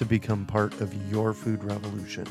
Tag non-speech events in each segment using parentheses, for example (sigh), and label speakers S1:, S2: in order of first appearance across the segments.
S1: to become part of your food revolution.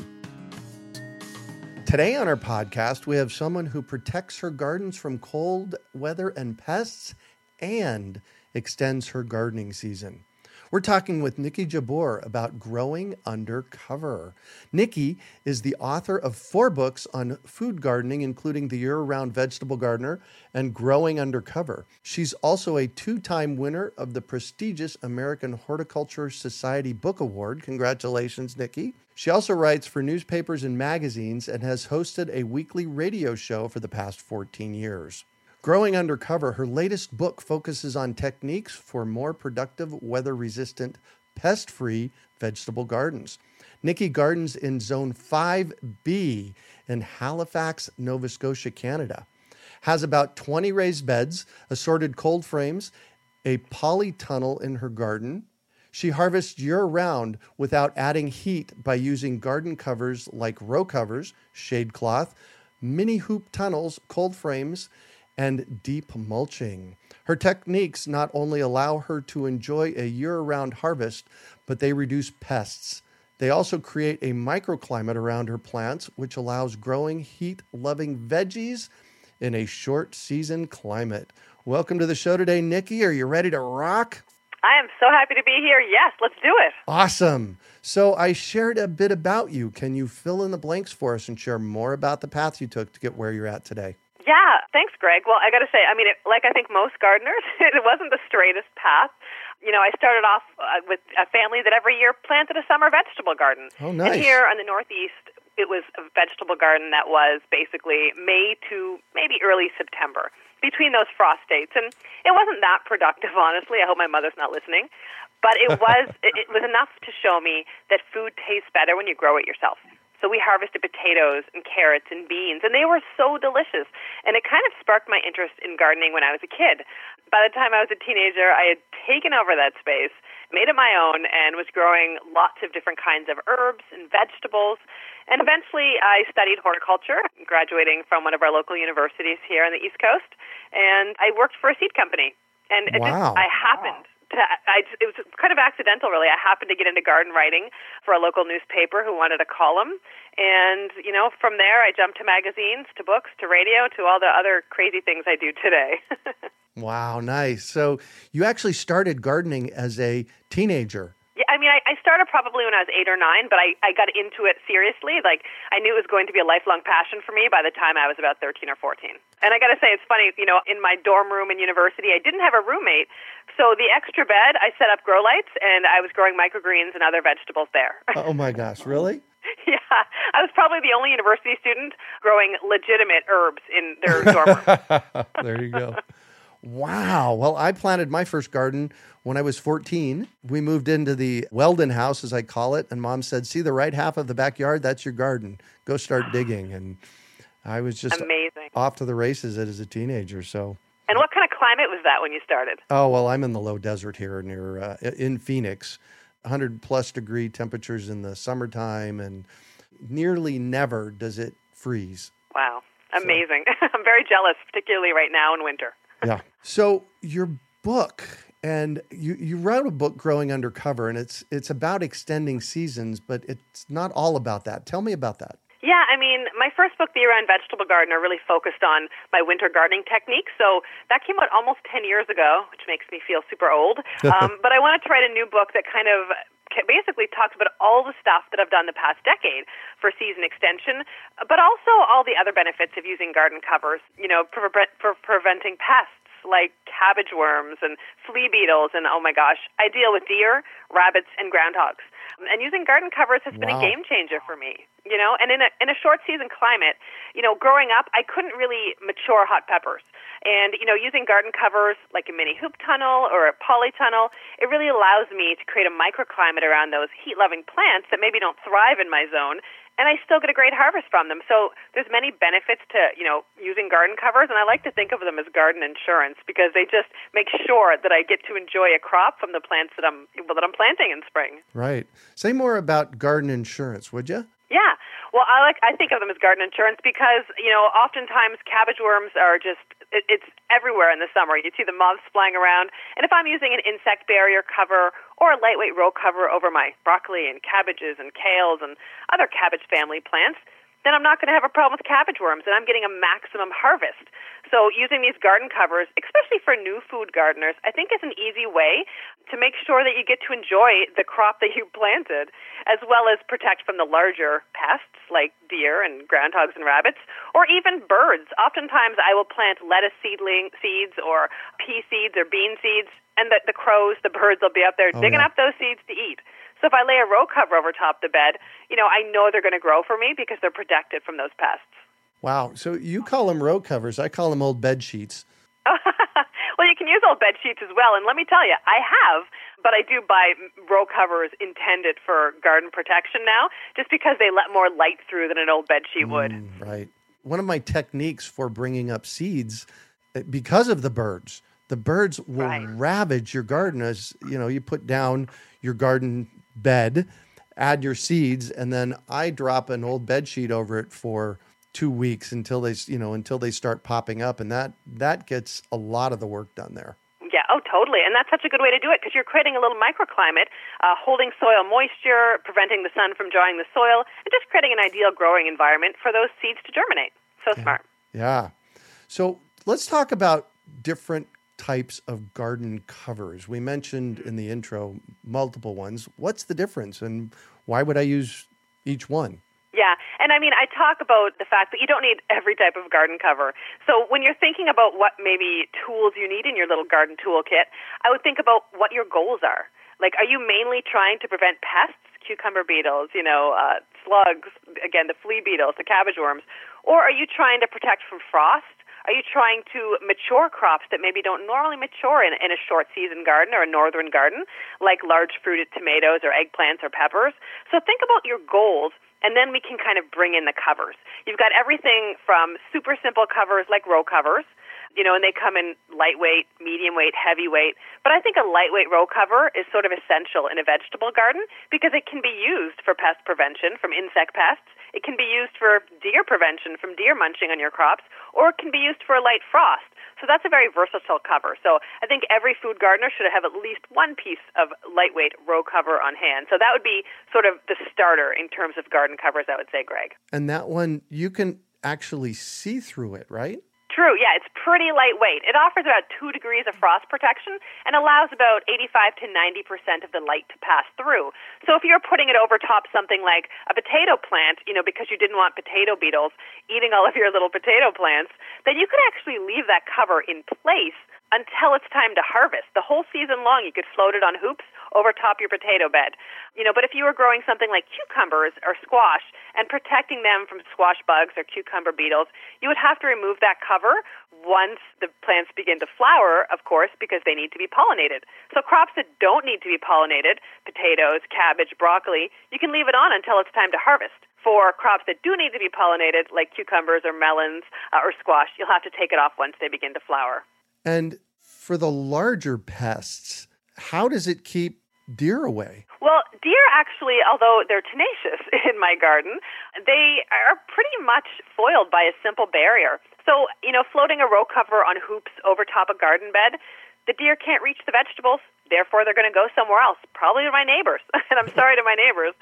S1: Today on our podcast, we have someone who protects her gardens from cold weather and pests and extends her gardening season. We're talking with Niki Jabbour about growing under cover. Niki is the author of four books on food gardening, including The Year Round Vegetable Gardener and Growing Under Cover. She's also a two time winner of the prestigious American Horticulture Society Book Award. Congratulations, Niki. She also writes for newspapers and magazines and has hosted a weekly radio show for the past 14 years. Growing Undercover, her latest book focuses on techniques for more productive, weather resistant, pest free vegetable gardens. Niki gardens in Zone 5B in Halifax, Nova Scotia, Canada. Has about 20 raised beds, assorted cold frames, a polytunnel in her garden. She harvests year round without adding heat by using garden covers like row covers, shade cloth, mini hoop tunnels, cold frames, and deep mulching. Her techniques not only allow her to enjoy a year round harvest, but they reduce pests. They also create a microclimate around her plants, which allows growing heat loving veggies in a short season climate. Welcome to the show today, Niki. Are you ready to rock?
S2: I am so happy to be here. Yes, let's do it.
S1: Awesome. So, I shared a bit about you. Can you fill in the blanks for us and share more about the path you took to get where you're at today?
S2: Yeah, thanks, Greg. Well, I got to say, I mean, it, like I think most gardeners, (laughs) it wasn't the straightest path. You know, I started off uh, with a family that every year planted a summer vegetable garden.
S1: Oh, nice.
S2: And here in the Northeast, it was a vegetable garden that was basically May to maybe early September between those frost dates. And it wasn't that productive, (laughs) honestly. I hope my mother's not listening. But it (laughs) was it, it was enough to show me that food tastes better when you grow it yourself. So we harvested potatoes and carrots and beans, and they were so delicious. And it kind of sparked my interest in gardening when I was a kid. By the time I was a teenager, I had taken over that space, made it my own, and was growing lots of different kinds of herbs and vegetables. And eventually, I studied horticulture, graduating from one of our local universities here on the East Coast, and I worked for a seed company. And it
S1: wow.
S2: just, I happened to, I, it was kind of accidental, really. I happened to get into garden writing for a local newspaper who wanted a column, and you know, from there, I jumped to magazines, to books, to radio, to all the other crazy things I do today. (laughs)
S1: wow, nice. So you actually started gardening as a teenager.
S2: Yeah, I mean, I, I started probably when I was eight or nine, but I, I got into it seriously. Like, I knew it was going to be a lifelong passion for me by the time I was about 13 or 14. And I got to say, it's funny, you know, in my dorm room in university, I didn't have a roommate. So the extra bed, I set up grow lights, and I was growing microgreens and other vegetables there. (laughs)
S1: oh, my gosh, really?
S2: yeah, I was probably the only university student growing legitimate herbs in their dorm room. (laughs)
S1: there you go. Wow. Well, I planted my first garden when I was 14. We moved into the Weldon house, as I call it, and mom said, See the right half of the backyard? That's your garden. Go start digging. And I was just
S2: amazing
S1: off to the races as a teenager. So.
S2: And what kind of climate was that when you started?
S1: Oh, well, I'm in the low desert here near uh, in Phoenix. 100 plus degree temperatures in the summertime, and nearly never does it freeze.
S2: Wow. Amazing. So. (laughs) I'm very jealous, particularly right now in winter
S1: yeah. So your book and you, you wrote a book growing undercover and it's it's about extending seasons but it's not all about that tell me about that
S2: yeah, I mean, my first book, The Year-Round Vegetable Gardener, really focused on my winter gardening techniques. So that came out almost 10 years ago, which makes me feel super old. (laughs) Um, but I wanted to write a new book that kind of basically talks about all the stuff that I've done the past decade for season extension, but also all the other benefits of using garden covers, you know, for, pre- for preventing pests like cabbage worms and flea beetles and oh my gosh, I deal with deer, rabbits and groundhogs. And using garden covers has been a game changer for me. You know, and in a in a short season climate, you know, growing up, I couldn't really mature hot peppers. And you know, using garden covers like a mini hoop tunnel or a polytunnel, it really allows me to create a microclimate around those heat-loving plants that maybe don't thrive in my zone and I still get a great harvest from them. So there's many benefits to you know using garden covers, and I like to think of them as garden insurance because they just make sure that I get to enjoy a crop from the plants that I'm well, that I'm planting in spring.
S1: Right. Say more about garden insurance, would you?
S2: Yeah. Well, I like I think of them as garden insurance because you know oftentimes cabbage worms are just it, it's everywhere in the summer. You see the moths flying around, and if I'm using an insect barrier cover or a lightweight row cover over my broccoli and cabbages and kales and other cabbage family plants, then I'm not going to have a problem with cabbage worms, and I'm getting a maximum harvest. So, using these garden covers, especially for new food gardeners, I think is an easy way to make sure that you get to enjoy the crop that you planted, as well as protect from the larger pests like deer and groundhogs and rabbits, or even birds. Oftentimes, I will plant lettuce seedling seeds or pea seeds or bean seeds, and the, the crows, the birds will be up there oh, digging yeah. up those seeds to eat. So if I lay a row cover over top the bed, you know, I know they're going to grow for me because they're protected from those pests.
S1: Wow. So you call them row covers. I call them old bed sheets. (laughs)
S2: well, you can use old bed sheets as well. And let me tell you, I have, but I do buy row covers intended for garden protection now, just because they let more light through than an old bed sheet would. Mm,
S1: right. One of my techniques for bringing up seeds, eh, because of the birds, the birds will right. ravage your garden as you know you put down your garden bed, add your seeds, and then I drop an old bed sheet over it for two weeks until they you know until they start popping up, and that that gets a lot of the work done there.
S2: Yeah, oh, totally. And that's such a good way to do it because you're creating a little microclimate, uh, holding soil moisture, preventing the sun from drying the soil, and just creating an ideal growing environment for those seeds to germinate. So
S1: yeah.
S2: smart.
S1: Yeah. So let's talk about different types of garden covers. We mentioned in the intro multiple ones. What's the difference and why would I use each one?
S2: Yeah, and I mean, I talk about the fact that you don't need every type of garden cover. So when you're thinking about what maybe tools you need in your little garden toolkit, I would think about what your goals are. Like, are you mainly trying to prevent pests, cucumber beetles, you know, uh, slugs, again, the flea beetles, the cabbage worms, or are you trying to protect from frost? Are you trying to mature crops that maybe don't normally mature in, in a short season garden or a northern garden, like large fruited tomatoes or eggplants or peppers? So think about your goals and then we can kind of bring in the covers. You've got everything from super simple covers like row covers, you know, and they come in lightweight, medium weight, heavyweight. But I think a lightweight row cover is sort of essential in a vegetable garden because it can be used for pest prevention from insect pests. It can be used for deer prevention from deer munching on your crops, or it can be used for a light frost. So that's a very versatile cover. So I think every food gardener should have at least one piece of lightweight row cover on hand. So that would be sort of the starter in terms of garden covers, I would say, Greg.
S1: And that one, you can actually see through it, right?
S2: True, yeah, it's pretty lightweight. It offers about two degrees of frost protection and allows about 85 to 90 percent of the light to pass through. So if you're putting it over top something like a potato plant, you know, because you didn't want potato beetles eating all of your little potato plants, then you could actually leave that cover in place until it's time to harvest. The whole season long, you could float it on hoops over top your potato bed. You know, but if you were growing something like cucumbers or squash and protecting them from squash bugs or cucumber beetles, you would have to remove that cover once the plants begin to flower, of course, because they need to be pollinated. So crops that don't need to be pollinated, potatoes, cabbage, broccoli, you can leave it on until it's time to harvest. For crops that do need to be pollinated, like cucumbers or melons uh, or squash, you'll have to take it off once they begin to flower.
S1: And for the larger pests, how does it keep deer away?
S2: Well, deer actually, although they're tenacious (laughs) in my garden, they are pretty much foiled by a simple barrier. So, you know, floating a row cover on hoops over top a garden bed, the deer can't reach the vegetables Therefore, they're going to go somewhere else, probably to my neighbors. (laughs) and I'm sorry to my neighbors.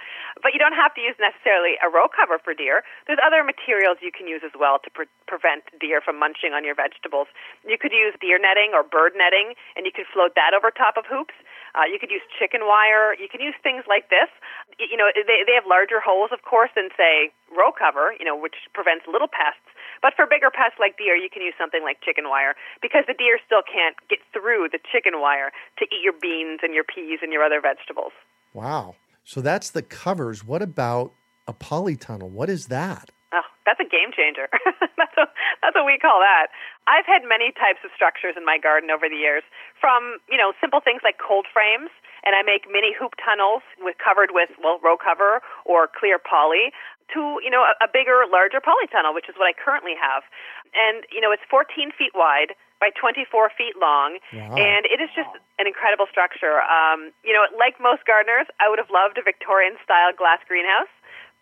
S2: But you don't have to use necessarily a row cover for deer. There's other materials you can use as well to pre- prevent deer from munching on your vegetables. You could use deer netting or bird netting, and you could float that over top of hoops. Uh, you could use chicken wire. You can use things like this. You know, they they have larger holes, of course, than say row cover. You know, which prevents little pests. But for bigger pests like deer, you can use something like chicken wire because the deer still can't get through the chicken wire to eat your beans and your peas and your other vegetables.
S1: Wow. So that's the covers. What about a polytunnel? What is that?
S2: Oh, that's a game changer. (laughs) that's, what, that's what we call that. I've had many types of structures in my garden over the years, from you know simple things like cold frames, and I make mini hoop tunnels with covered with well row cover or clear poly, to you know a, a bigger, larger polytunnel, which is what I currently have, and you know it's 14 feet wide by 24 feet long, wow. and it is just an incredible structure. Um, you know, like most gardeners, I would have loved a Victorian style glass greenhouse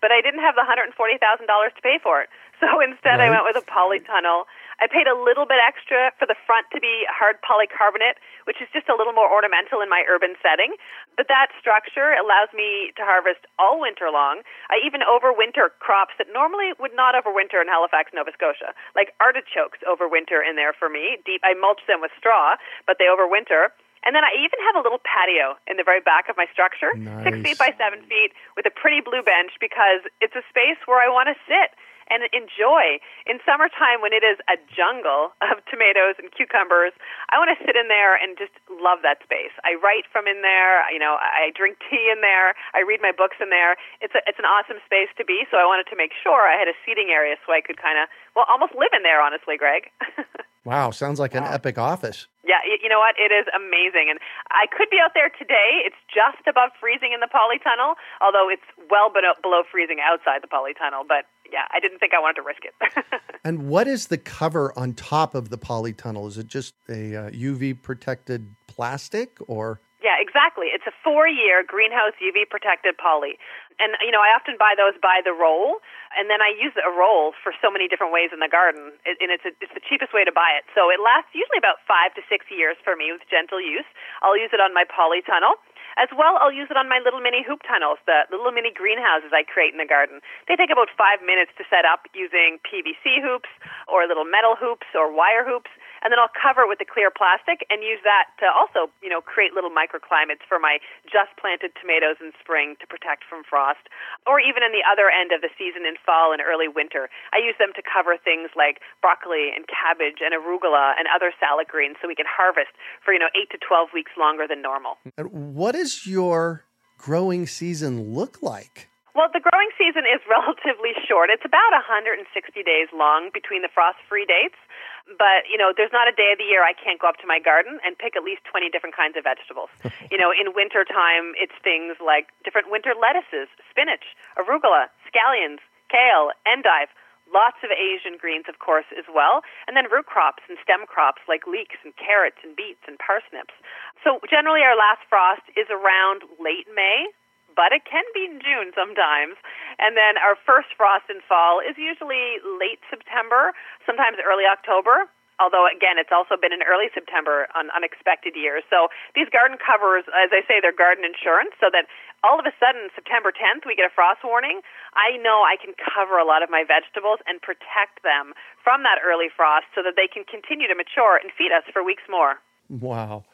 S2: but I didn't have the $140,000 to pay for it. (laughs) So instead, right. I went with a polytunnel. I paid a little bit extra for the front to be hard polycarbonate, which is just a little more ornamental in my urban setting. But that structure allows me to harvest all winter long. I even overwinter crops that normally would not overwinter in Halifax, Nova Scotia, like artichokes overwinter in there for me. Deep, I mulch them with straw, but they overwinter. And then I even have a little patio in the very back of my structure, nice. six feet by seven feet, with a pretty blue bench because it's a space where I want to sit and enjoy. In summertime, when it is a jungle of tomatoes and cucumbers, I want to sit in there and just love that space. I write from in there. You know, I drink tea in there. I read my books in there. It's a, it's an awesome space to be. So I wanted to make sure I had a seating area so I could kind of well almost live in there. Honestly, Greg. (laughs)
S1: Wow, sounds like an wow. epic office.
S2: Yeah, you know what? It is amazing. And I could be out there today. It's just above freezing in the polytunnel, although it's well below freezing outside the polytunnel. But yeah, I didn't think I wanted to risk it. (laughs)
S1: and what is the cover on top of the polytunnel? Is it just a uh, UV protected plastic or?
S2: Yeah, exactly. It's a four year greenhouse UV protected poly. And, you know, I often buy those by the roll, and then I use a roll for so many different ways in the garden, and it's, a, it's the cheapest way to buy it. So it lasts usually about five to six years for me with gentle use. I'll use it on my polytunnel. As well, I'll use it on my little mini hoop tunnels, the little mini greenhouses I create in the garden. They take about five minutes to set up using PVC hoops or little metal hoops or wire hoops and then I'll cover it with the clear plastic and use that to also, you know, create little microclimates for my just planted tomatoes in spring to protect from frost, or even in the other end of the season in fall and early winter. I use them to cover things like broccoli and cabbage and arugula and other salad greens so we can harvest for, you know, 8 to 12 weeks longer than normal.
S1: What does your growing season look like?
S2: Well, the growing season is (laughs) relatively short. It's about 160 days long between the frost free dates. But, you know, there's not a day of the year I can't go up to my garden and pick at least 20 different kinds of vegetables. (laughs) you know, in winter time, it's things like different winter lettuces, spinach, arugula, scallions, kale, endive, lots of Asian greens, of course, as well, and then root crops and stem crops like leeks and carrots and beets and parsnips. So generally, our last frost is around late May, but it can be in June sometimes. And then our first frost in fall is usually late September, sometimes early October. Although again, it's also been in early September on unexpected years. So these garden covers, as I say, they're garden insurance. So that all of a sudden, September 10th, we get a frost warning. I know I can cover a lot of my vegetables and protect them from that early frost, so that they can continue to mature and feed us for weeks more.
S1: Wow!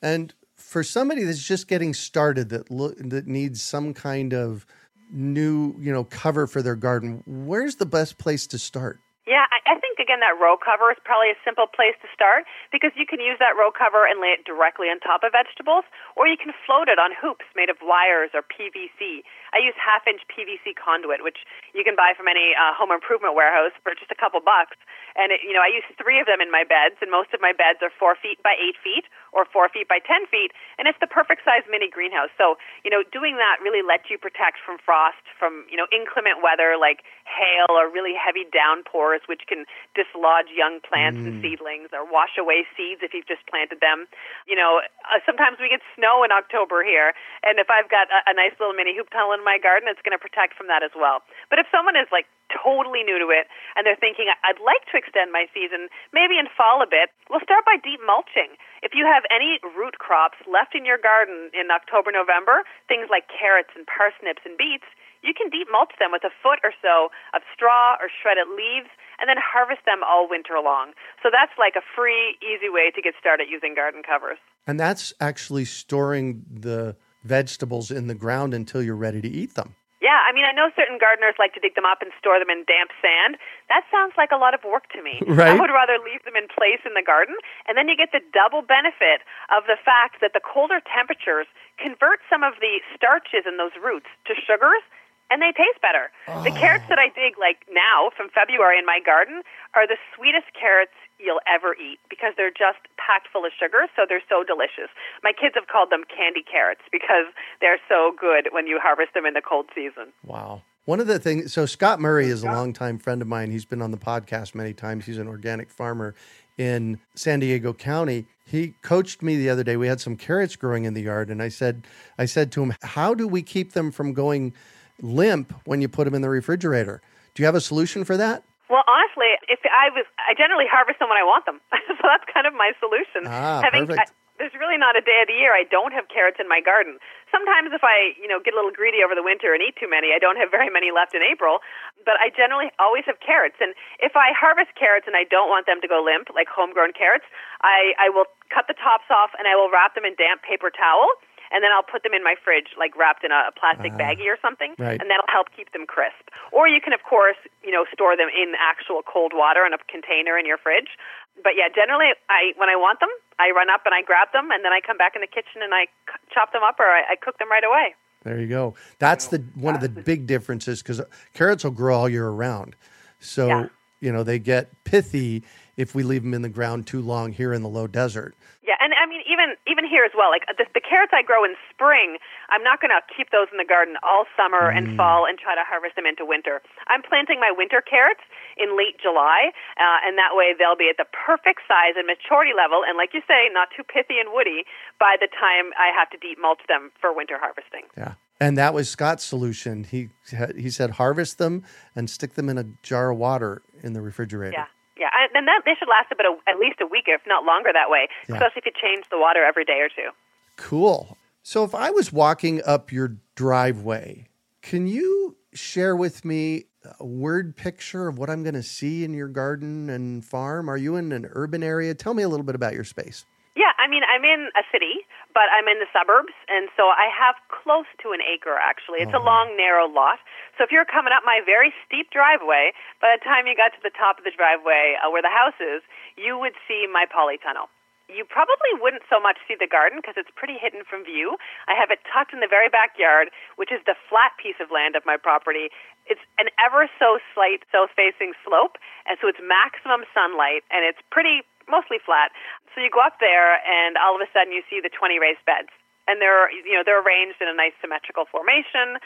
S1: And for somebody that's just getting started that lo- that needs some kind of new you know cover for their garden where's the best place to start
S2: yeah, I, I think again that row cover is probably a simple place to start because you can use that row cover and lay it directly on top of vegetables, or you can float it on hoops made of wires or PVC. I use half-inch PVC conduit, which you can buy from any uh, home improvement warehouse for just a couple bucks. And it, you know, I use three of them in my beds, and most of my beds are four feet by eight feet or four feet by ten feet, and it's the perfect size mini greenhouse. So you know, doing that really lets you protect from frost, from you know inclement weather like hail or really heavy downpours which can dislodge young plants mm. and seedlings or wash away seeds if you've just planted them. You know, uh, sometimes we get snow in October here, and if I've got a, a nice little mini hoop tunnel in my garden, it's going to protect from that as well. But if someone is like totally new to it and they're thinking, I'd like to extend my season, maybe in fall a bit, we'll start by deep mulching. If you have any root crops left in your garden in October, November, things like carrots and parsnips and beets, you can deep mulch them with a foot or so of straw or shredded leaves and then harvest them all winter long. So that's like a free, easy way to get started using garden covers.
S1: And that's actually storing the vegetables in the ground until you're ready to eat them.
S2: Yeah, I mean, I know certain gardeners like to dig them up and store them in damp sand. That sounds like a lot of work to me. (laughs)
S1: Right.
S2: I would rather leave them in place in the garden, and then you get the double benefit of the fact that the colder temperatures convert some of the starches in those roots to sugars and they taste better. Oh. The carrots that I dig like now from February in my garden are the sweetest carrots you'll ever eat because they're just packed full of sugar, so they're so delicious. My kids have called them candy carrots because they're so good when you harvest them in the cold season.
S1: Wow. One of the things, so Scott Murray is a longtime friend of mine. He's been on the podcast many times. He's an organic farmer in San Diego County. He coached me the other day. We had some carrots growing in the yard, and I said, I said to him, "How do we keep them from going limp when you put them in the refrigerator?" Do you have a solution for that?
S2: Well, honestly, if I was, I generally harvest them when I want them, (laughs) so that's kind of my solution.
S1: Ah,
S2: Having,
S1: perfect.
S2: I, there's really not a day of the year I don't have carrots in my garden. Sometimes if I, you know, get a little greedy over the winter and eat too many, I don't have very many left in April, but I generally always have carrots. And if I harvest carrots and I don't want them to go limp, like homegrown carrots, I, I will cut the tops off and I will wrap them in damp paper towel and then I'll put them in my fridge, like wrapped in a, a plastic uh, baggie or something,
S1: right.
S2: and that'll help keep them crisp. Or you can, of course, you know, store them in actual cold water in a container in your fridge. But yeah, generally, I when I want them, I run up and I grab them, and then I come back in the kitchen and I chop them up or I, I cook them right away.
S1: There you go. That's the one of the big differences because carrots will grow all year around. So
S2: yeah.
S1: you know they get pithy if we leave them in the ground too long here in the low desert.
S2: Yeah, and I mean even even here as well. Like the, the carrots I grow in spring, I'm not going to keep those in the garden all summer mm. and fall and try to harvest them into winter. I'm planting my winter carrots in late July, uh, and that way they'll be at the perfect size and maturity level, and like you say, not too pithy and woody by the time I have to deep mulch them for winter harvesting.
S1: Yeah. And that was Scott's solution. He he said harvest them and stick them in a jar of water in the refrigerator.
S2: Yeah. Yeah, and that they should last about a, at least a week, if not longer, that way. Yeah. Especially if you change the water every day or two.
S1: Cool. So, if I was walking up your driveway, can you share with me a word picture of what I'm going to see in your garden and farm? Are you in an urban area? Tell me a little bit about your space.
S2: Yeah, I mean, I'm in a city, but I'm in the suburbs, and so I have close to an acre, actually. It's oh. a long, narrow lot. So if you're coming up my very steep driveway, by the time you got to the top of the driveway uh, where the house is, you would see my polytunnel. You probably wouldn't so much see the garden because it's pretty hidden from view. I have it tucked in the very backyard, which is the flat piece of land of my property. It's an ever so slight south facing slope, and so it's maximum sunlight, and it's pretty mostly flat. So you go up there, and all of a sudden you see the 20 raised beds. And they're, you know, they're arranged in a nice symmetrical formation.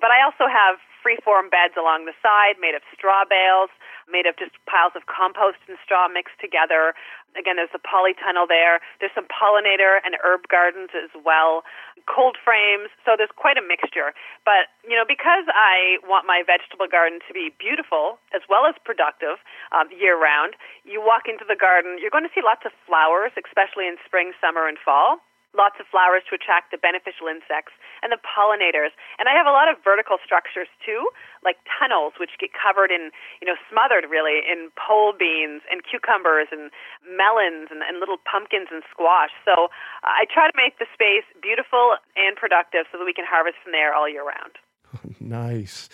S2: But I also have free-form beds along the side made of straw bales, made of just piles of compost and straw mixed together. Again, there's a polytunnel there. There's some pollinator and herb gardens as well, cold frames. So there's quite a mixture. But, you know, because I want my vegetable garden to be beautiful as well as productive um, year round, you walk into the garden, you're going to see lots of flowers, especially in spring, summer, and fall lots of flowers to attract the beneficial insects and the pollinators. And I have a lot of vertical structures too, like tunnels which get covered in, you know, smothered really in pole beans and cucumbers and melons and, and little pumpkins and squash. So I try to make the space beautiful and productive so that we can harvest from there all year round. (laughs)
S1: nice.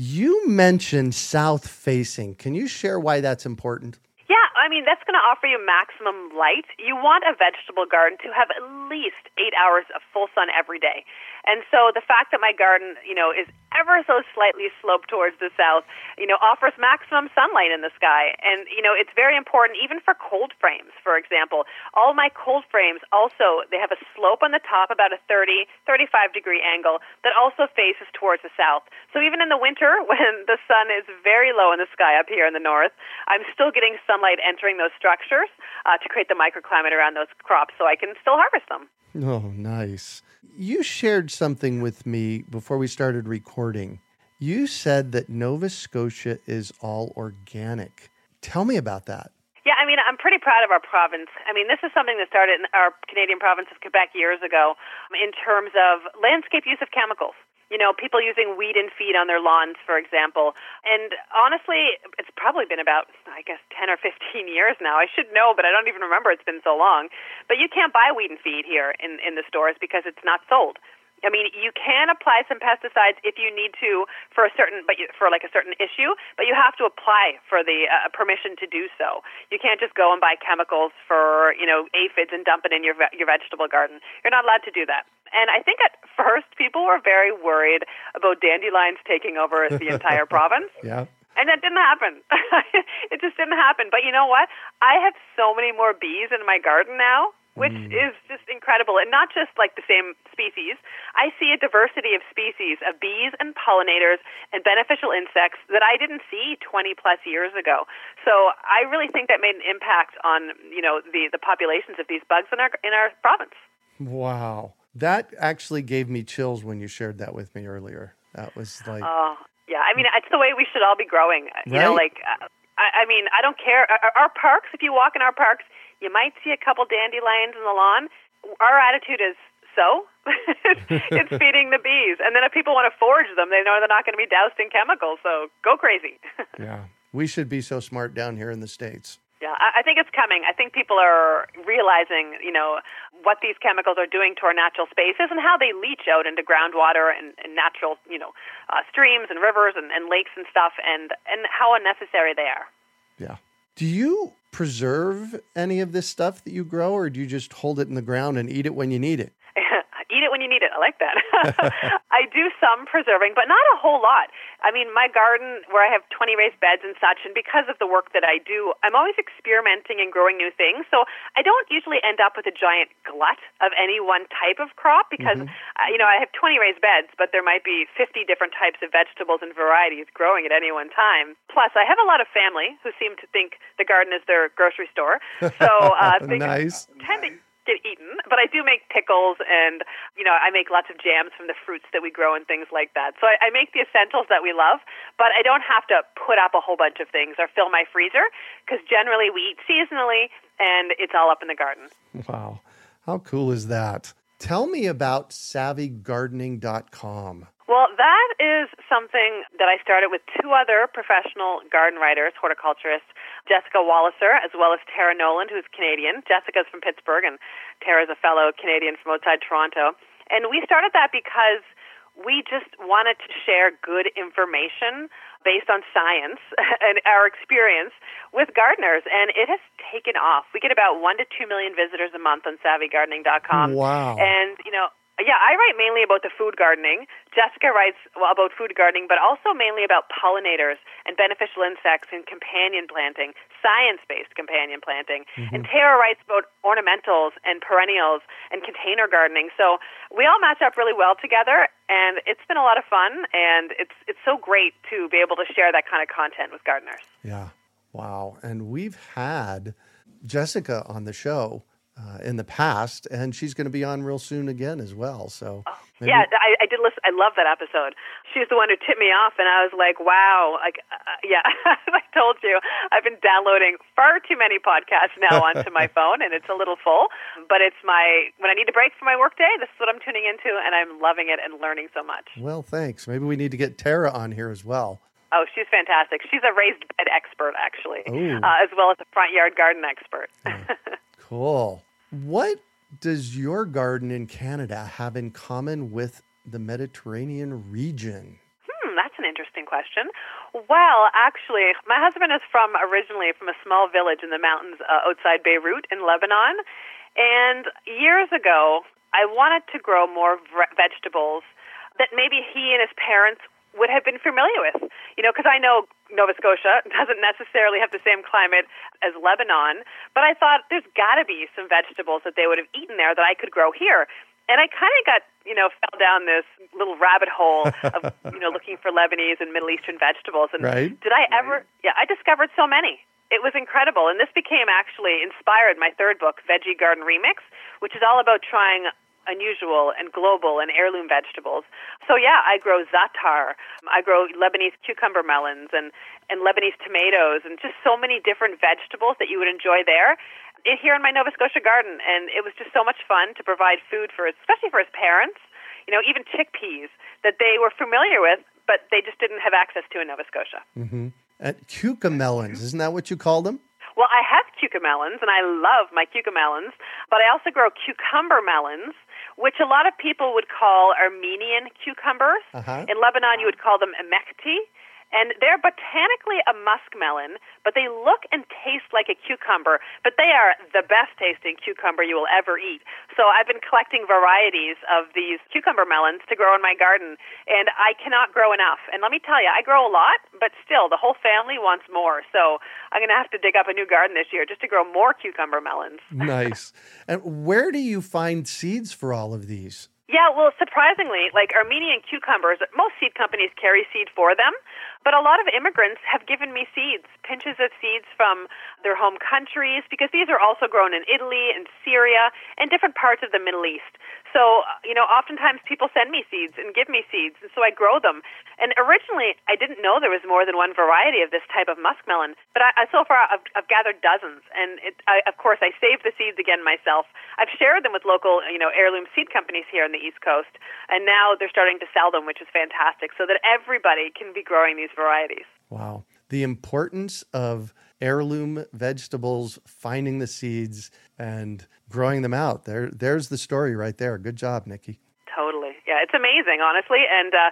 S1: You mentioned south facing. Can you share why that's important?
S2: Yeah, I mean, that's going to offer you maximum light. You want a vegetable garden to have at least eight hours of full sun every day. And so the fact that my garden, you know, is ever so slightly sloped towards the south, you know, offers maximum sunlight in the sky. And, you know, it's very important even for cold frames, for example. All my cold frames also, they have a slope on the top, about a 30, 35 degree angle that also faces towards the south. So even in the winter (laughs) when the sun is very low in the sky up here in the north, I'm still getting sunlight entering those structures uh, to create the microclimate around those crops so I can still harvest them.
S1: Oh, nice. You shared something with me before we started recording. You said that Nova Scotia is all organic. Tell me about that.
S2: Yeah, I mean, I'm pretty proud of our province. I mean, this is something that started in our Canadian province of Quebec years ago um, in terms of landscape use of chemicals. You know, people using weed and feed on their lawns, for example. And honestly, it's probably been about, I guess, 10 or 15 (laughs) years now. I should know, but I don't even remember. It's been so long. But you can't buy weed and feed here in, in the stores because it's not sold. I mean, you can apply some pesticides if you need to for a certain, but you, for like a certain issue, but you have to apply for the uh, permission to do so. You can't just go and buy chemicals for you know aphids and dump it in your your vegetable garden. You're not allowed to do that. And I think at first people were very worried about dandelions taking over (laughs) the entire province.
S1: Yeah.
S2: And that didn't happen. (laughs) it just didn't happen. But you know what? I have so many more bees in my garden now which mm. is just incredible. And not just like the same species. I see a diversity of species of bees and pollinators and beneficial insects that I didn't see 20 plus years ago. So I really think that made an impact on, you know, the, the populations of these bugs in our, in our province.
S1: Wow. That actually gave me chills when you shared that with me earlier. That was like.
S2: Oh, yeah. I mean, it's the way we should all be growing. You right? know, like, uh, I, I mean, I don't care. Our, our parks, if you walk in our parks, you might see a couple dandelions in the lawn. Our attitude is so. (laughs) it's feeding the bees. And then if people want to forage them, they know they're not going to be doused in chemicals. So go crazy. (laughs)
S1: yeah. We should be so smart down here in the States.
S2: Yeah, I think it's coming. I think people are realizing, you know, what these chemicals are doing to our natural spaces and how they leach out into groundwater and, and natural, you know, uh, streams and rivers and, and lakes and stuff, and and how unnecessary they are.
S1: Yeah. Do you preserve any of this stuff that you grow, or do you just hold it in the ground and eat it when you need it? (laughs)
S2: eat it when you need it. I like that. (laughs) I do some preserving, but not a whole lot. I mean, my garden where I have 20 raised beds and such, and because of the work that I do, I'm always experimenting and growing new things. So I don't usually end up with a giant glut of any one type of crop because, mm-hmm. uh, you know, I have 20 raised beds, but there might be 50 different types of vegetables and varieties growing at any one time. Plus, I have a lot of family who seem to think the garden is their grocery store. So uh, (laughs)
S1: nice.
S2: tend to get eaten, but I do make pickles and, you know, I make lots of jams from the fruits that we grow and things like that. So I, I make the essentials that we love, but I don't have to put up a whole bunch of things or fill my freezer because generally we eat seasonally and it's all up in the garden.
S1: Wow. How cool is that? Tell me about savvygardening.com.
S2: Well, that is something that I started with two other professional garden writers, horticulturists, Jessica Walliser, as well as Tara Nolan, who's Canadian. Jessica's from Pittsburgh, and Tara's a fellow Canadian from outside Toronto. And we started that because we just wanted to share good information based on science (laughs) and our experience with gardeners, and it has taken off. We get about one to two million visitors a month on SavvyGardening.com.
S1: Wow!
S2: And you know, yeah, I write mainly about the food gardening. Jessica writes well, about food gardening, but also mainly about pollinators and beneficial insects and companion planting, science based companion planting. Mm-hmm. And Tara writes about ornamentals and perennials and container gardening. So we all match up really well together, and it's been a lot of fun, and it's, it's so great to be able to share that kind of content with gardeners.
S1: Yeah. Wow. And we've had Jessica on the show uh, in the past, and she's going to be on real soon again as well. So.
S2: Oh, yeah, I, I did listen. I love that episode. She's the one who tipped me off, and I was like, "Wow!" Like, uh, uh yeah, (laughs) I told you, I've been downloading far too many podcasts now (laughs) onto my phone, and it's a little full. But it's my when I need a break from my workday. This is what I'm tuning into, and I'm loving it and learning so much.
S1: Well, thanks. Maybe we need to get Tara on here as well.
S2: Oh, she's fantastic. She's a raised bed expert, actually, uh, as well as a front yard garden expert.
S1: cool. What does your garden in Canada have in common with the Mediterranean region?
S2: Hmm, that's an interesting question. Well, actually, my husband is from originally from a small village in the mountains uh, outside Beirut in Lebanon. And years ago, I wanted to grow more v- vegetables that maybe he and his parents would have been familiar with. You know, because I know Nova Scotia (laughs) doesn't necessarily have the same climate as Lebanon, but I thought there's got to be some vegetables that they would have eaten there that I could grow here. And I kind of got, you know, fell down this little rabbit hole of, (laughs) you know, looking for Lebanese and Middle Eastern vegetables. And
S1: right.
S2: did I ever? Yeah, I discovered so many. It was incredible. And this became actually inspired my third book, Veggie Garden Remix, which is all about trying unusual and global and heirloom vegetables. So yeah, I grow za'atar. I grow Lebanese cucumber melons and and Lebanese tomatoes and just so many different vegetables that you would enjoy there here in my Nova Scotia garden. And it was just so much fun to provide food for, especially for his parents. You know, even chickpeas. that they were familiar with, but they just didn't have access to in Nova Scotia.
S1: Mm-hmm. And cucamelons, isn't that what you call them?
S2: Well, I have cucamelons, and I love my cucamelons, but I also grow cucumber melons, which a lot of people would call Armenian cucumbers.
S1: Uh-huh.
S2: In Lebanon, you would call them emekti. And they're botanically a muskmelon, but they look and taste like a cucumber. But they are the best tasting cucumber you will ever eat. So I've been collecting varieties of these cucumber melons to grow in my garden, and I cannot grow enough. And let me tell you, I grow a lot, but still, the whole family wants more. So I'm going to have to dig up a new garden this year just to grow more cucumber melons. (laughs)
S1: nice. And where do you find seeds for all of these?
S2: Yeah, well, surprisingly, like Armenian cucumbers, most seed companies carry seed for them, but a lot of immigrants have given me seeds, pinches of seeds from their home countries, because these are also grown in Italy and Syria and different parts of the Middle East. So, uh, you know, oftentimes people send me seeds and give me seeds, and so I grow them. And originally, I didn't know there was more than one variety of this type of muskmelon, but I, so far I've, I've gathered dozens. And it, I, of course, I saved the seeds again myself. I've shared them with local, you know, heirloom seed companies here on the East Coast, and now they're starting to sell them, which is fantastic, so that everybody can be growing these varieties.
S1: Wow. The importance of heirloom vegetables, finding the seeds and growing them out. There, there's the story right there. Good job, Niki.
S2: Totally. Yeah, it's amazing, honestly. And uh,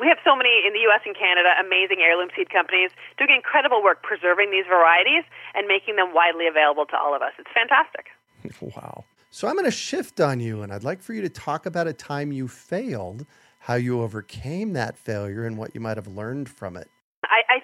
S2: we have so many in the U.S. and Canada, amazing heirloom seed companies doing incredible work preserving these varieties and making them widely available to all of us. It's fantastic. (laughs)
S1: wow. So I'm going to shift on you, and I'd like for you to talk about a time you failed, how you overcame that failure, and what you might have learned from it.
S2: I, I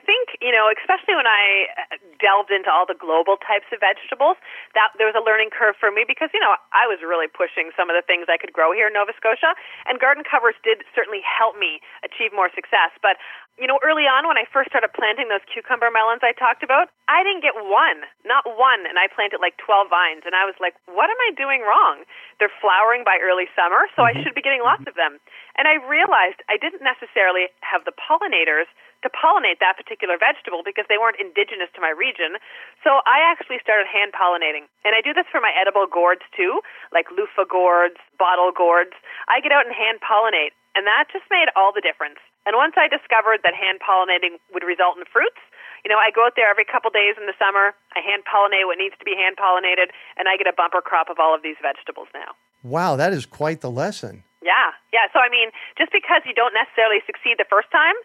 S2: you know, especially when I uh, delved into all the global types of vegetables, that there was a learning curve for me because, you know, I was really pushing some of the things I could grow here in Nova Scotia, and garden covers did certainly help me achieve more success. But, you know, early on when I first started planting those cucumber melons I talked about, I didn't get one, not one, and I planted like 12 vines, and I was like, what am I doing wrong? They're flowering by early summer, so mm-hmm. I should be getting lots of them. And I realized I didn't necessarily have the pollinators to pollinate that particular vegetable because they weren't indigenous to my region. So I actually started hand pollinating. And I do this for my edible gourds too, like loofah gourds, bottle gourds. I get out and hand pollinate, and that just made all the difference. And once I discovered that hand pollinating would result in fruits, you know, I go out there every couple days in the summer, I hand pollinate what needs to be hand pollinated, and I get a bumper crop of all of these vegetables now.
S1: Wow, that is quite the lesson.
S2: Yeah, yeah. So, I mean, just because you don't necessarily succeed the first time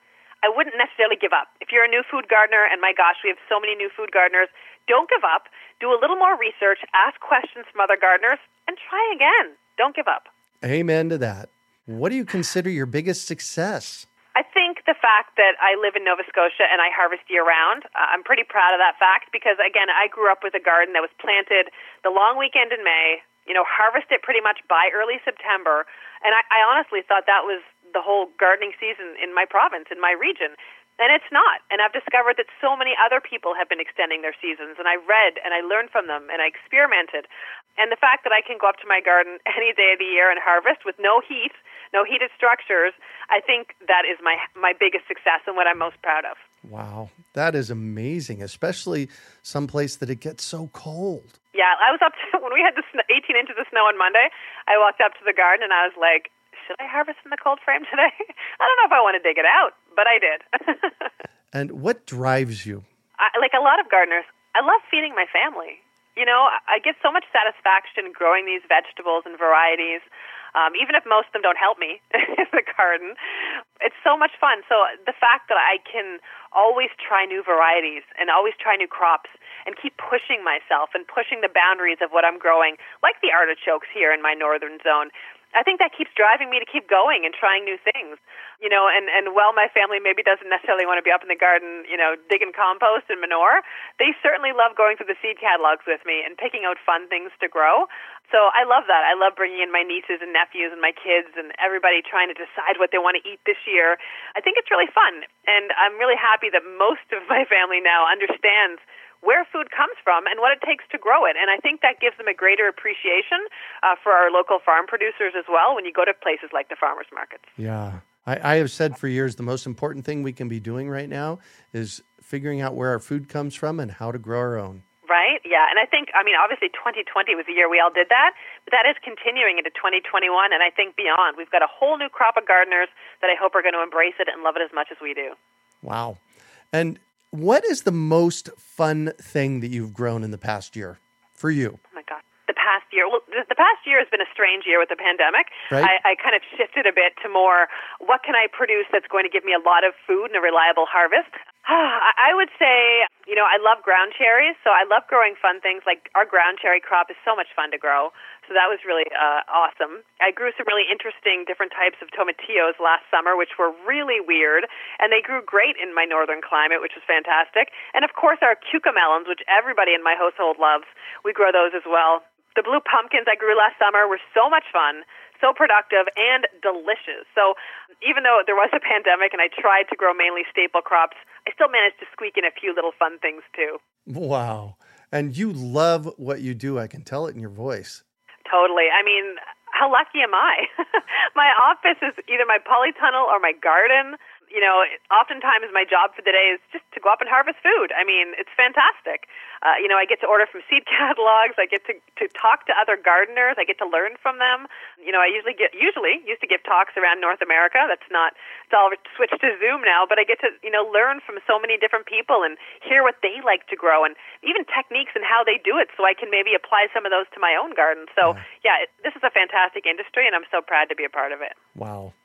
S2: I wouldn't necessarily give up. If you're a new food gardener, and my gosh, we have so many new food gardeners, don't give up. Do a little more research, ask questions from other gardeners, and try again. Don't give up.
S1: Amen to that. What do you consider your biggest success?
S2: I think the fact that I live in Nova Scotia and I harvest year round, uh, I'm pretty proud of that fact because, again, I grew up with a garden that was planted the long weekend in May, you know, harvest it pretty much by early September. And I, I honestly thought that was the whole gardening season in my province, in my region. And it's not. And I've discovered that so many other people have been extending their seasons. And I read and I learned from them and I experimented. And the fact that I can go up to my garden (laughs) any day of the year and harvest with no heat, no heated structures, I think that is my my biggest success and what I'm most proud of.
S1: Wow, that is amazing, especially someplace that it gets so cold.
S2: Yeah, I was up to, (laughs) when we had the 18 inches of snow on Monday. I walked up to the garden and I was like, should I harvest in the cold frame today? (laughs) I don't know if I want to dig it out, but I did. (laughs)
S1: and what drives you?
S2: I, like a lot of gardeners, I love feeding my family. You know, I get so much satisfaction growing these vegetables and varieties, um, even if most of them don't help me (laughs) in the garden. It's so much fun. So the fact that I can always try new varieties and always try new crops and keep pushing myself and pushing the boundaries of what I'm growing, like the artichokes here in my northern zone, I think that keeps driving me to keep going and trying new things. You know, and and while my family maybe doesn't necessarily want to be up in the garden, you know, digging compost and manure, they certainly love going through the seed catalogs with me and picking out fun things to grow. So I love that. I love bringing in my nieces and nephews and my kids and everybody trying to decide what they want to eat this year. I think it's really fun, and I'm really happy that most of my family now understands where food comes from and what it takes to grow it. And I think that gives them a greater appreciation uh, for our local farm producers as well when you go to places like the farmers markets.
S1: Yeah. I, I have said for years the most important thing we can be doing right now is figuring out where our food comes from and how to grow our own.
S2: Right? Yeah. And I think, I mean, obviously 2020 was the year we all did that, but that is continuing into 2021 and I think beyond. We've got a whole new crop of gardeners that I hope are going to embrace it and love it as much as we do.
S1: Wow. And what is the most fun thing that you've grown in the past year for you?
S2: Oh my God. The past year, well, the past year has been a strange year with the pandemic.
S1: Right.
S2: I, I kind of shifted a bit to more what can I produce that's going to give me a lot of food and a reliable harvest. (sighs) I would say, you know, I love ground cherries, so I love growing fun things. Like our ground cherry crop is so much fun to grow, so that was really uh, awesome. I grew some really interesting different types of tomatillos last summer, which were really weird, and they grew great in my northern climate, which was fantastic. And of course, our cucamelons, which everybody in my household loves, we grow those as well. The blue pumpkins I grew last summer were so much fun so productive and delicious. So even though there was a pandemic and I tried to grow mainly staple crops, I still managed to squeak in a few little fun things too.
S1: Wow. And you love what you do. I can tell it in your voice.
S2: Totally. I mean, how lucky am I? (laughs) my office is either my polytunnel or my garden you know, oftentimes my job for the day is just to go up and harvest food. I mean, it's fantastic. Uh, you know, I get to order from seed (laughs) catalogs. I get to to talk to other gardeners. I get to learn from them. You know, I usually get usually used to give talks around North America. That's not it's all switched to Zoom now. But I get to you know learn from so many different people and hear what they like to grow and even techniques and how they do it, so I can maybe apply some of those to my own garden. So yeah, yeah it, this is a fantastic industry, and I'm so proud to be a part of it.
S1: Wow.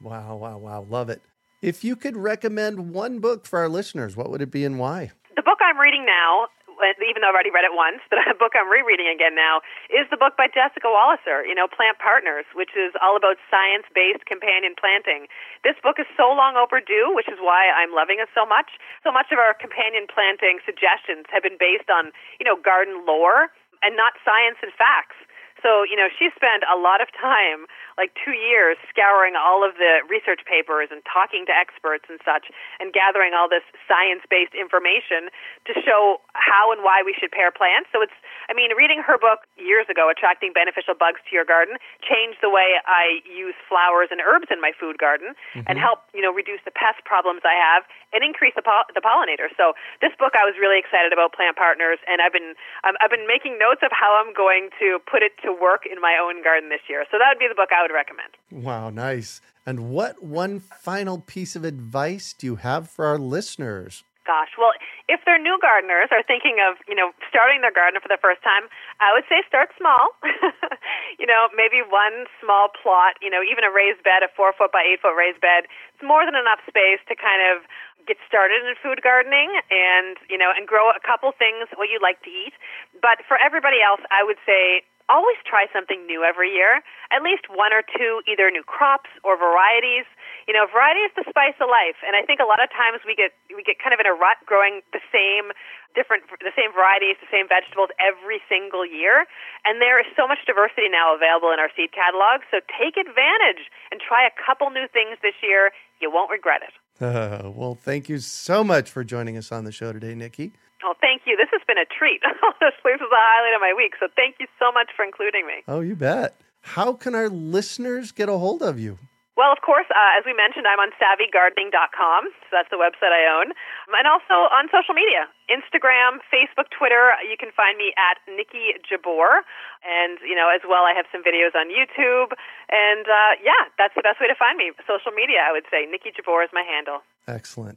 S1: Wow, wow, wow. Love it. If you could recommend one book for our listeners, what would it be and why?
S2: The book I'm reading now, uh, even though I've already read it once, but (laughs) the book I'm rereading again now is the book by Jessica Walliser, you know, Plant Partners, which is all about science-based companion planting. This book is so long overdue, which is why I'm loving it so much. So much of our companion planting suggestions have been based on, you know, garden lore and not science and facts. So, you know, she spent a lot of time like two years scouring all of the research papers and talking to experts and such and gathering all this science based information to show how and why we should pair plants. So it's, I mean, reading her book years ago, Attracting Beneficial Bugs to Your Garden, changed the way I use flowers and herbs in my food garden mm-hmm. and help, you know, reduce the pest problems I have and increase the, the pollinator. So this book I was really excited about Plant Partners and I've been, um, I've been making notes of how I'm going to put it to work in my own garden this year. So that would be the book I would recommend.
S1: Wow, nice. And what one final piece of advice do you have for our listeners?
S2: Gosh, well, if they're new gardeners or thinking of, you know, starting their garden for the first time, I would say start small. (laughs) you know, maybe one small plot, you know, even a raised bed, a four foot by eight foot raised bed. It's more than enough space to kind of get started in food gardening and, you know, and grow a couple things what you like to eat. But for everybody else, I would say always try something new every year, at least one or two either new crops or varieties. You know, variety is the spice of life, and I think a lot of times we get we get kind of in a rut growing the same different the same varieties, the same vegetables every single year, and there is so much diversity now available in our seed catalog. So take advantage and try a couple new things this year. You won't regret it.
S1: Uh, (laughs) well, thank you so much for joining us on the show today, Niki.
S2: Oh, thank you. This has been a treat. (laughs) this was a highlight of my week. So thank you so much for including me.
S1: Oh, you bet. How can our listeners get a hold of you?
S2: Well, of course, uh, as we mentioned, I'm on savvygardening.com. So that's the website I own. And also on social media Instagram, Facebook, Twitter. You can find me at Niki Jabbour. And, you know, as well, I have some videos on YouTube. And uh, yeah, that's the best way to find me. Social media, I would say. Niki Jabbour is my handle.
S1: Excellent.